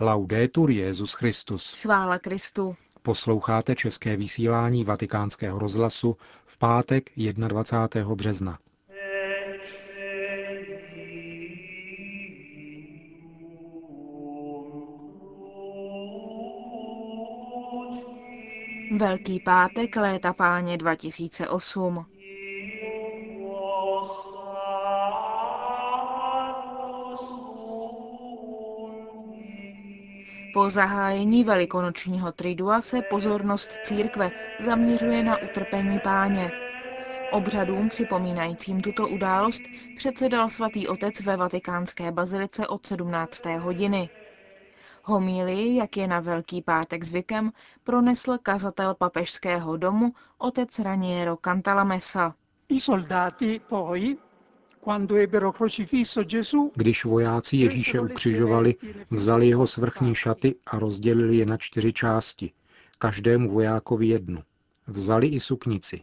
Laudetur Jezus Christus. Chvála Kristu. Posloucháte české vysílání Vatikánského rozhlasu v pátek 21. března. Velký pátek léta páně 2008. Po zahájení velikonočního tridua se pozornost církve zaměřuje na utrpení páně. Obřadům připomínajícím tuto událost předsedal svatý otec ve vatikánské bazilice od 17. hodiny. Homílii, jak je na Velký pátek zvykem, pronesl kazatel papežského domu otec Raniero Cantalamessa. I když vojáci Ježíše ukřižovali, vzali jeho svrchní šaty a rozdělili je na čtyři části, každému vojákovi jednu. Vzali i suknici.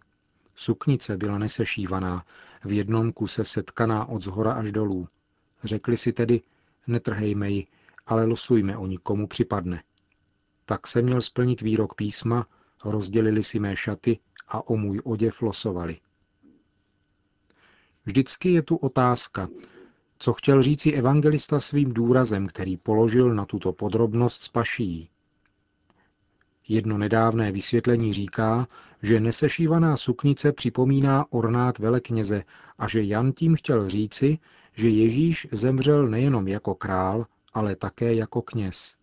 Suknice byla nesešívaná, v jednom kuse setkaná od zhora až dolů. Řekli si tedy, netrhejme ji, ale losujme o ní, komu připadne. Tak se měl splnit výrok písma, rozdělili si mé šaty a o můj oděv losovali. Vždycky je tu otázka, co chtěl říci evangelista svým důrazem, který položil na tuto podrobnost s paší. Jedno nedávné vysvětlení říká, že nesešívaná suknice připomíná ornát velekněze a že Jan tím chtěl říci, že Ježíš zemřel nejenom jako král, ale také jako kněz.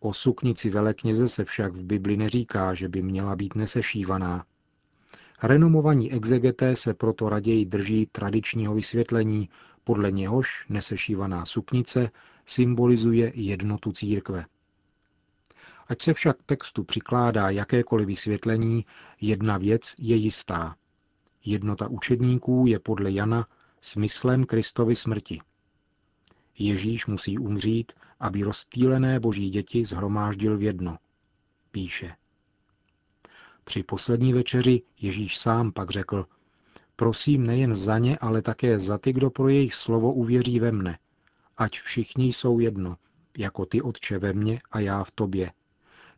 O suknici velekněze se však v Bibli neříká, že by měla být nesešívaná. Renomovaní exegeté se proto raději drží tradičního vysvětlení, podle něhož nesešívaná suknice symbolizuje jednotu církve. Ať se však textu přikládá jakékoliv vysvětlení, jedna věc je jistá. Jednota učedníků je podle Jana smyslem Kristovy smrti. Ježíš musí umřít, aby rozptýlené boží děti zhromáždil v jedno. Píše. Při poslední večeři Ježíš sám pak řekl, prosím nejen za ně, ale také za ty, kdo pro jejich slovo uvěří ve mne. Ať všichni jsou jedno, jako ty, Otče, ve mně a já v tobě.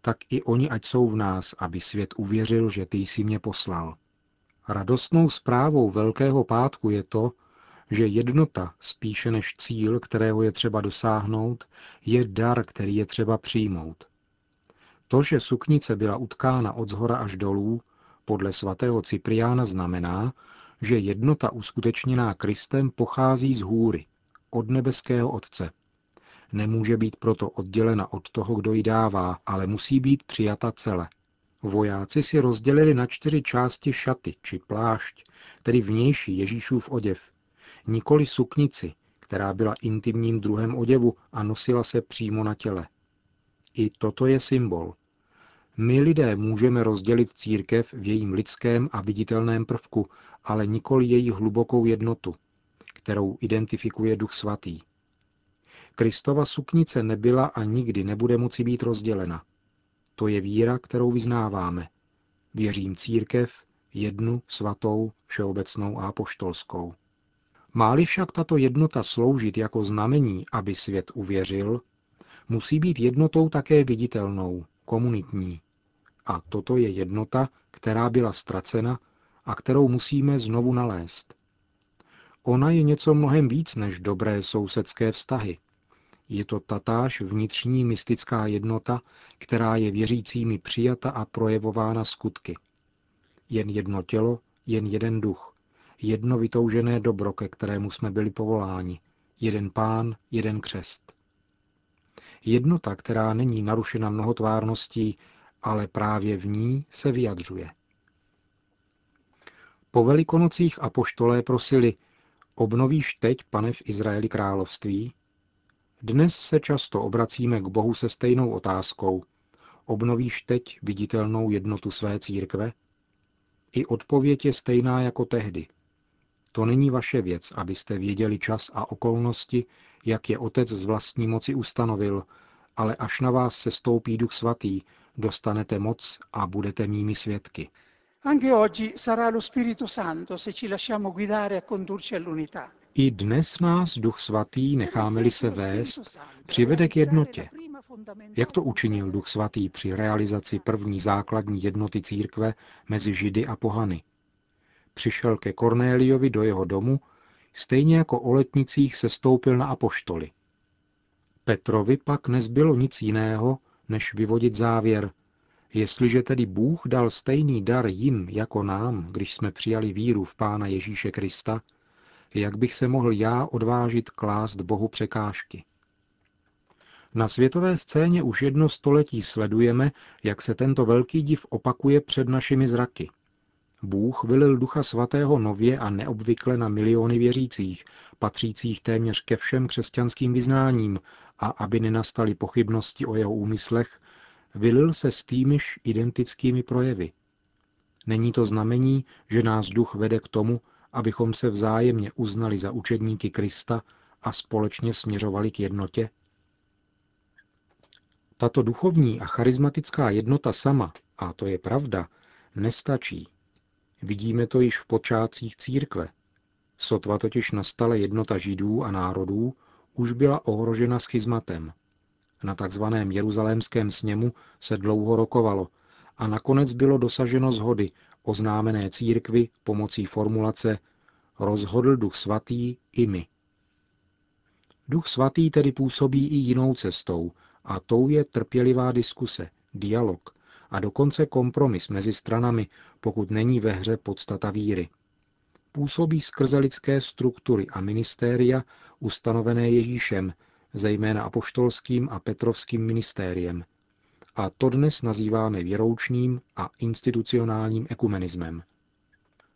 Tak i oni ať jsou v nás, aby svět uvěřil, že ty jsi mě poslal. Radostnou zprávou Velkého pátku je to, že jednota, spíše než cíl, kterého je třeba dosáhnout, je dar, který je třeba přijmout. To, že suknice byla utkána od zhora až dolů, podle svatého Cypriána znamená, že jednota uskutečněná Kristem pochází z hůry, od nebeského Otce. Nemůže být proto oddělena od toho, kdo ji dává, ale musí být přijata celé. Vojáci si rozdělili na čtyři části šaty či plášť, tedy vnější Ježíšův oděv, nikoli suknici, která byla intimním druhem oděvu a nosila se přímo na těle. I toto je symbol. My lidé můžeme rozdělit církev v jejím lidském a viditelném prvku, ale nikoli její hlubokou jednotu, kterou identifikuje Duch Svatý. Kristova suknice nebyla a nikdy nebude moci být rozdělena. To je víra, kterou vyznáváme. Věřím církev, jednu, svatou, všeobecnou a apoštolskou. Máli však tato jednota sloužit jako znamení, aby svět uvěřil, musí být jednotou také viditelnou, komunitní. A toto je jednota, která byla ztracena a kterou musíme znovu nalézt. Ona je něco mnohem víc než dobré sousedské vztahy. Je to tatáž vnitřní mystická jednota, která je věřícími přijata a projevována skutky. Jen jedno tělo, jen jeden duch, jedno vytoužené dobro, ke kterému jsme byli povoláni, jeden pán, jeden křest. Jednota, která není narušena mnohotvárností, ale právě v ní se vyjadřuje. Po velikonocích apoštolé prosili, obnovíš teď, pane, v Izraeli království? Dnes se často obracíme k Bohu se stejnou otázkou. Obnovíš teď viditelnou jednotu své církve? I odpověď je stejná jako tehdy. To není vaše věc, abyste věděli čas a okolnosti, jak je Otec z vlastní moci ustanovil, ale až na vás se stoupí Duch Svatý, dostanete moc a budete mými svědky. Anche oggi sarà lo Spirito Santo se ci lasciamo guidare a condurci all'unità. I dnes nás Duch Svatý, necháme-li se vést, přivede k jednotě. Jak to učinil Duch Svatý při realizaci první základní jednoty církve mezi Židy a pohany? Přišel ke Kornéliovi do jeho domu, stejně jako o letnicích se stoupil na apoštoly. Petrovi pak nezbylo nic jiného, než vyvodit závěr. Jestliže tedy Bůh dal stejný dar jim jako nám, když jsme přijali víru v Pána Ježíše Krista, jak bych se mohl já odvážit klást Bohu překážky. Na světové scéně už jedno století sledujeme, jak se tento velký div opakuje před našimi zraky. Bůh vylil Ducha Svatého nově a neobvykle na miliony věřících, patřících téměř ke všem křesťanským vyznáním, a aby nenastaly pochybnosti o jeho úmyslech, vylil se s týmiž identickými projevy. Není to znamení, že nás duch vede k tomu, abychom se vzájemně uznali za učedníky Krista a společně směřovali k jednotě? Tato duchovní a charismatická jednota sama, a to je pravda, nestačí. Vidíme to již v počátcích církve. Sotva totiž nastala jednota židů a národů, už byla ohrožena schizmatem. Na takzvaném jeruzalémském sněmu se dlouho rokovalo a nakonec bylo dosaženo zhody oznámené církvi pomocí formulace rozhodl Duch Svatý i my. Duch Svatý tedy působí i jinou cestou a tou je trpělivá diskuse, dialog a dokonce kompromis mezi stranami, pokud není ve hře podstata víry. Působí skrze lidské struktury a ministéria ustanovené Ježíšem, zejména apoštolským a petrovským ministériem. A to dnes nazýváme věroučným a institucionálním ekumenismem.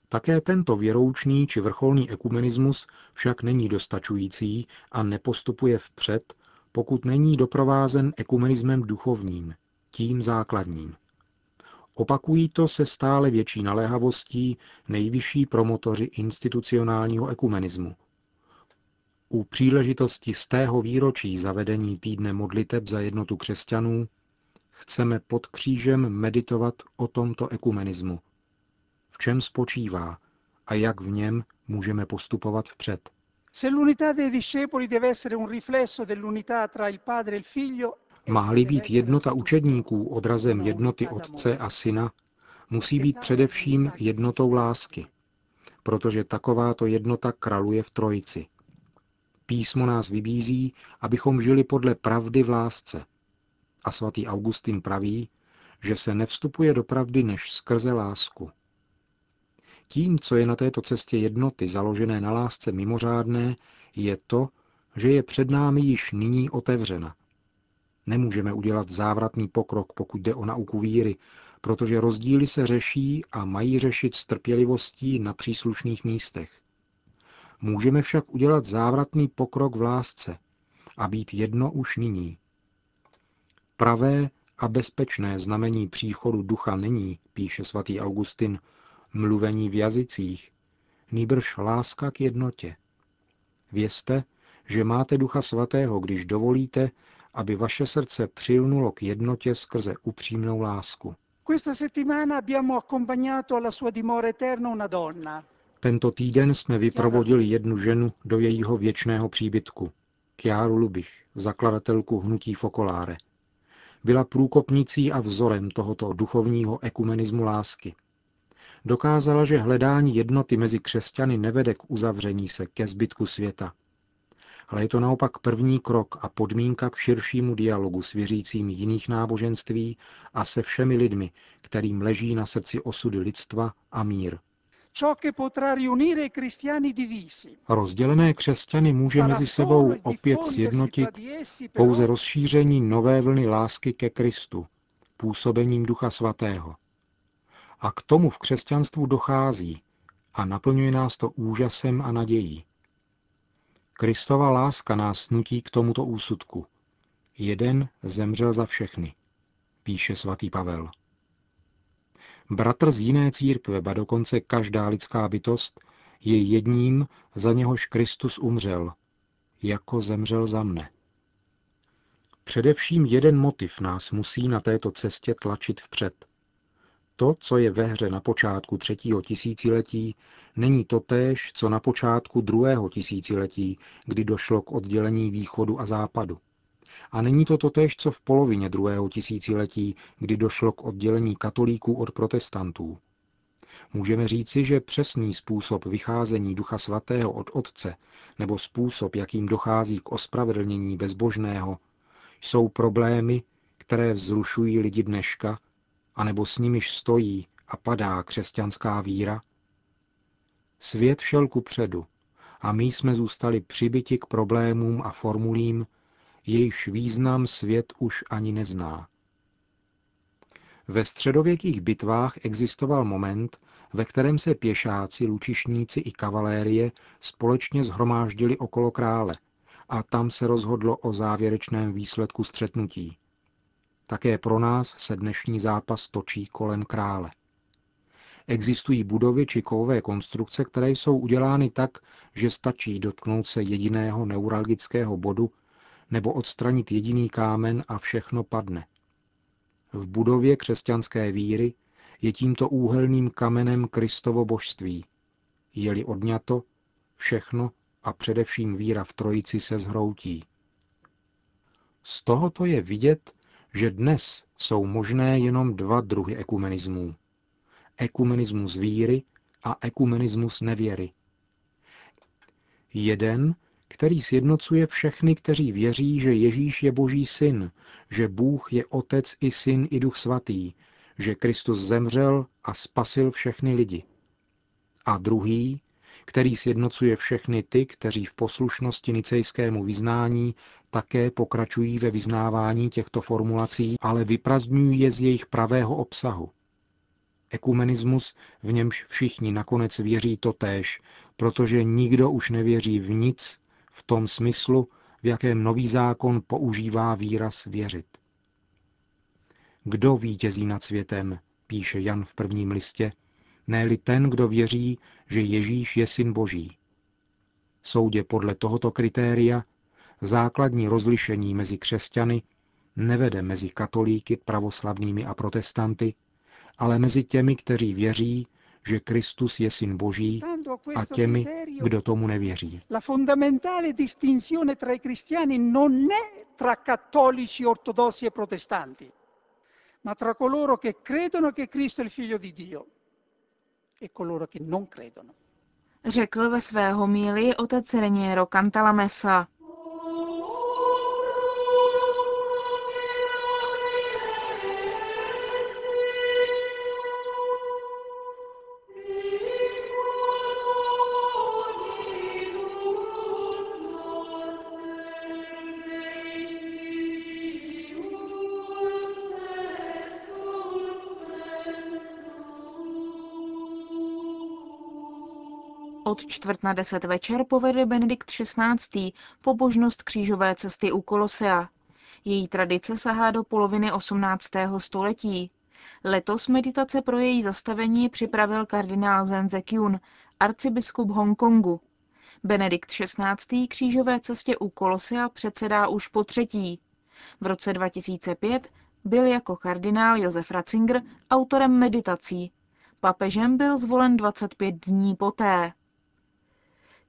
Také tento věroučný či vrcholný ekumenismus však není dostačující a nepostupuje vpřed, pokud není doprovázen ekumenismem duchovním, tím základním. Opakují to se stále větší naléhavostí nejvyšší promotoři institucionálního ekumenismu. U příležitosti z tého výročí zavedení týdne modliteb za jednotu křesťanů chceme pod křížem meditovat o tomto ekumenismu. V čem spočívá a jak v něm můžeme postupovat vpřed. Se l'unità dei discepoli deve essere un riflesso dell'unità tra il padre e il figlio, Má-li být jednota učedníků odrazem jednoty Otce a Syna, musí být především jednotou lásky, protože takováto jednota kraluje v Trojici. Písmo nás vybízí, abychom žili podle pravdy v lásce. A svatý Augustin praví, že se nevstupuje do pravdy než skrze lásku. Tím, co je na této cestě jednoty založené na lásce mimořádné, je to, že je před námi již nyní otevřena. Nemůžeme udělat závratný pokrok, pokud jde o nauku víry, protože rozdíly se řeší a mají řešit s trpělivostí na příslušných místech. Můžeme však udělat závratný pokrok v lásce a být jedno už nyní. Pravé a bezpečné znamení příchodu ducha není, píše svatý Augustin, mluvení v jazycích, nýbrž láska k jednotě. Vězte, že máte ducha svatého, když dovolíte, aby vaše srdce přilnulo k jednotě skrze upřímnou lásku. Tento týden jsme vyprovodili jednu ženu do jejího věčného příbytku. Kiáru Lubich, zakladatelku hnutí Fokoláre. Byla průkopnicí a vzorem tohoto duchovního ekumenismu lásky. Dokázala, že hledání jednoty mezi křesťany nevede k uzavření se ke zbytku světa, ale je to naopak první krok a podmínka k širšímu dialogu s věřícími jiných náboženství a se všemi lidmi, kterým leží na srdci osudy lidstva a mír. Rozdělené křesťany může mezi sebou opět sjednotit pouze rozšíření nové vlny lásky ke Kristu, působením Ducha Svatého. A k tomu v křesťanstvu dochází a naplňuje nás to úžasem a nadějí. Kristova láska nás nutí k tomuto úsudku. Jeden zemřel za všechny, píše svatý Pavel. Bratr z jiné církve, ba dokonce každá lidská bytost, je jedním, za něhož Kristus umřel, jako zemřel za mne. Především jeden motiv nás musí na této cestě tlačit vpřed. To, co je ve hře na počátku třetího tisíciletí, není totéž, co na počátku druhého tisíciletí, kdy došlo k oddělení východu a západu. A není to totéž, co v polovině druhého tisíciletí, kdy došlo k oddělení katolíků od protestantů. Můžeme říci, že přesný způsob vycházení Ducha Svatého od Otce nebo způsob, jakým dochází k ospravedlnění bezbožného, jsou problémy, které vzrušují lidi dneška, anebo s nimiž stojí a padá křesťanská víra? Svět šel ku předu a my jsme zůstali přibyti k problémům a formulím, jejichž význam svět už ani nezná. Ve středověkých bitvách existoval moment, ve kterém se pěšáci, lučišníci i kavalérie společně zhromáždili okolo krále a tam se rozhodlo o závěrečném výsledku střetnutí. Také pro nás se dnešní zápas točí kolem krále. Existují budovy či kovové konstrukce, které jsou udělány tak, že stačí dotknout se jediného neuralgického bodu nebo odstranit jediný kámen a všechno padne. V budově křesťanské víry je tímto úhelným kamenem Kristovo božství. Je-li odňato, všechno a především víra v trojici se zhroutí. Z tohoto je vidět, že dnes jsou možné jenom dva druhy ekumenismů. Ekumenismus víry a ekumenismus nevěry. Jeden, který sjednocuje všechny, kteří věří, že Ježíš je Boží syn, že Bůh je Otec i Syn i Duch Svatý, že Kristus zemřel a spasil všechny lidi. A druhý, který sjednocuje všechny ty, kteří v poslušnosti nicejskému vyznání také pokračují ve vyznávání těchto formulací, ale vyprazdňují je z jejich pravého obsahu. Ekumenismus, v němž všichni nakonec věří totéž, protože nikdo už nevěří v nic v tom smyslu, v jakém nový zákon používá výraz věřit. Kdo vítězí nad světem, píše Jan v prvním listě, ne ten, kdo věří, že Ježíš je syn Boží. Soudě podle tohoto kritéria základní rozlišení mezi křesťany nevede mezi katolíky, pravoslavnými a protestanty, ale mezi těmi, kteří věří, že Kristus je syn Boží a těmi, kdo tomu nevěří. La fondamentale distinzione tra i cristiani non è tra cattolici, ortodossi e protestanti, ma tra coloro che credono che Cristo è il figlio di Dio e coloro che non credono. Řekl ve své homílii otec Reniero Cantalamessa. Od čtvrt na deset večer povede Benedikt XVI. pobožnost křížové cesty u Kolosea. Její tradice sahá do poloviny 18. století. Letos meditace pro její zastavení připravil kardinál Zenze Kyun, arcibiskup Hongkongu. Benedikt XVI. křížové cestě u Kolosea předsedá už po třetí. V roce 2005 byl jako kardinál Josef Ratzinger autorem meditací. Papežem byl zvolen 25 dní poté.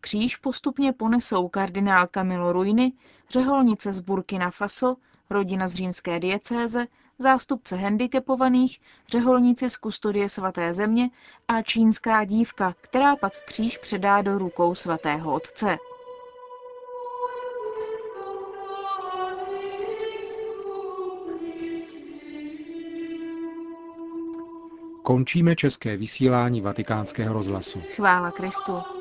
Kříž postupně ponesou kardinál Camilo Ruiny, řeholnice z Burkina Faso, rodina z římské diecéze, zástupce handicapovaných, řeholníci z kustodie svaté země a čínská dívka, která pak kříž předá do rukou svatého otce. Končíme české vysílání vatikánského rozhlasu. Chvála Kristu.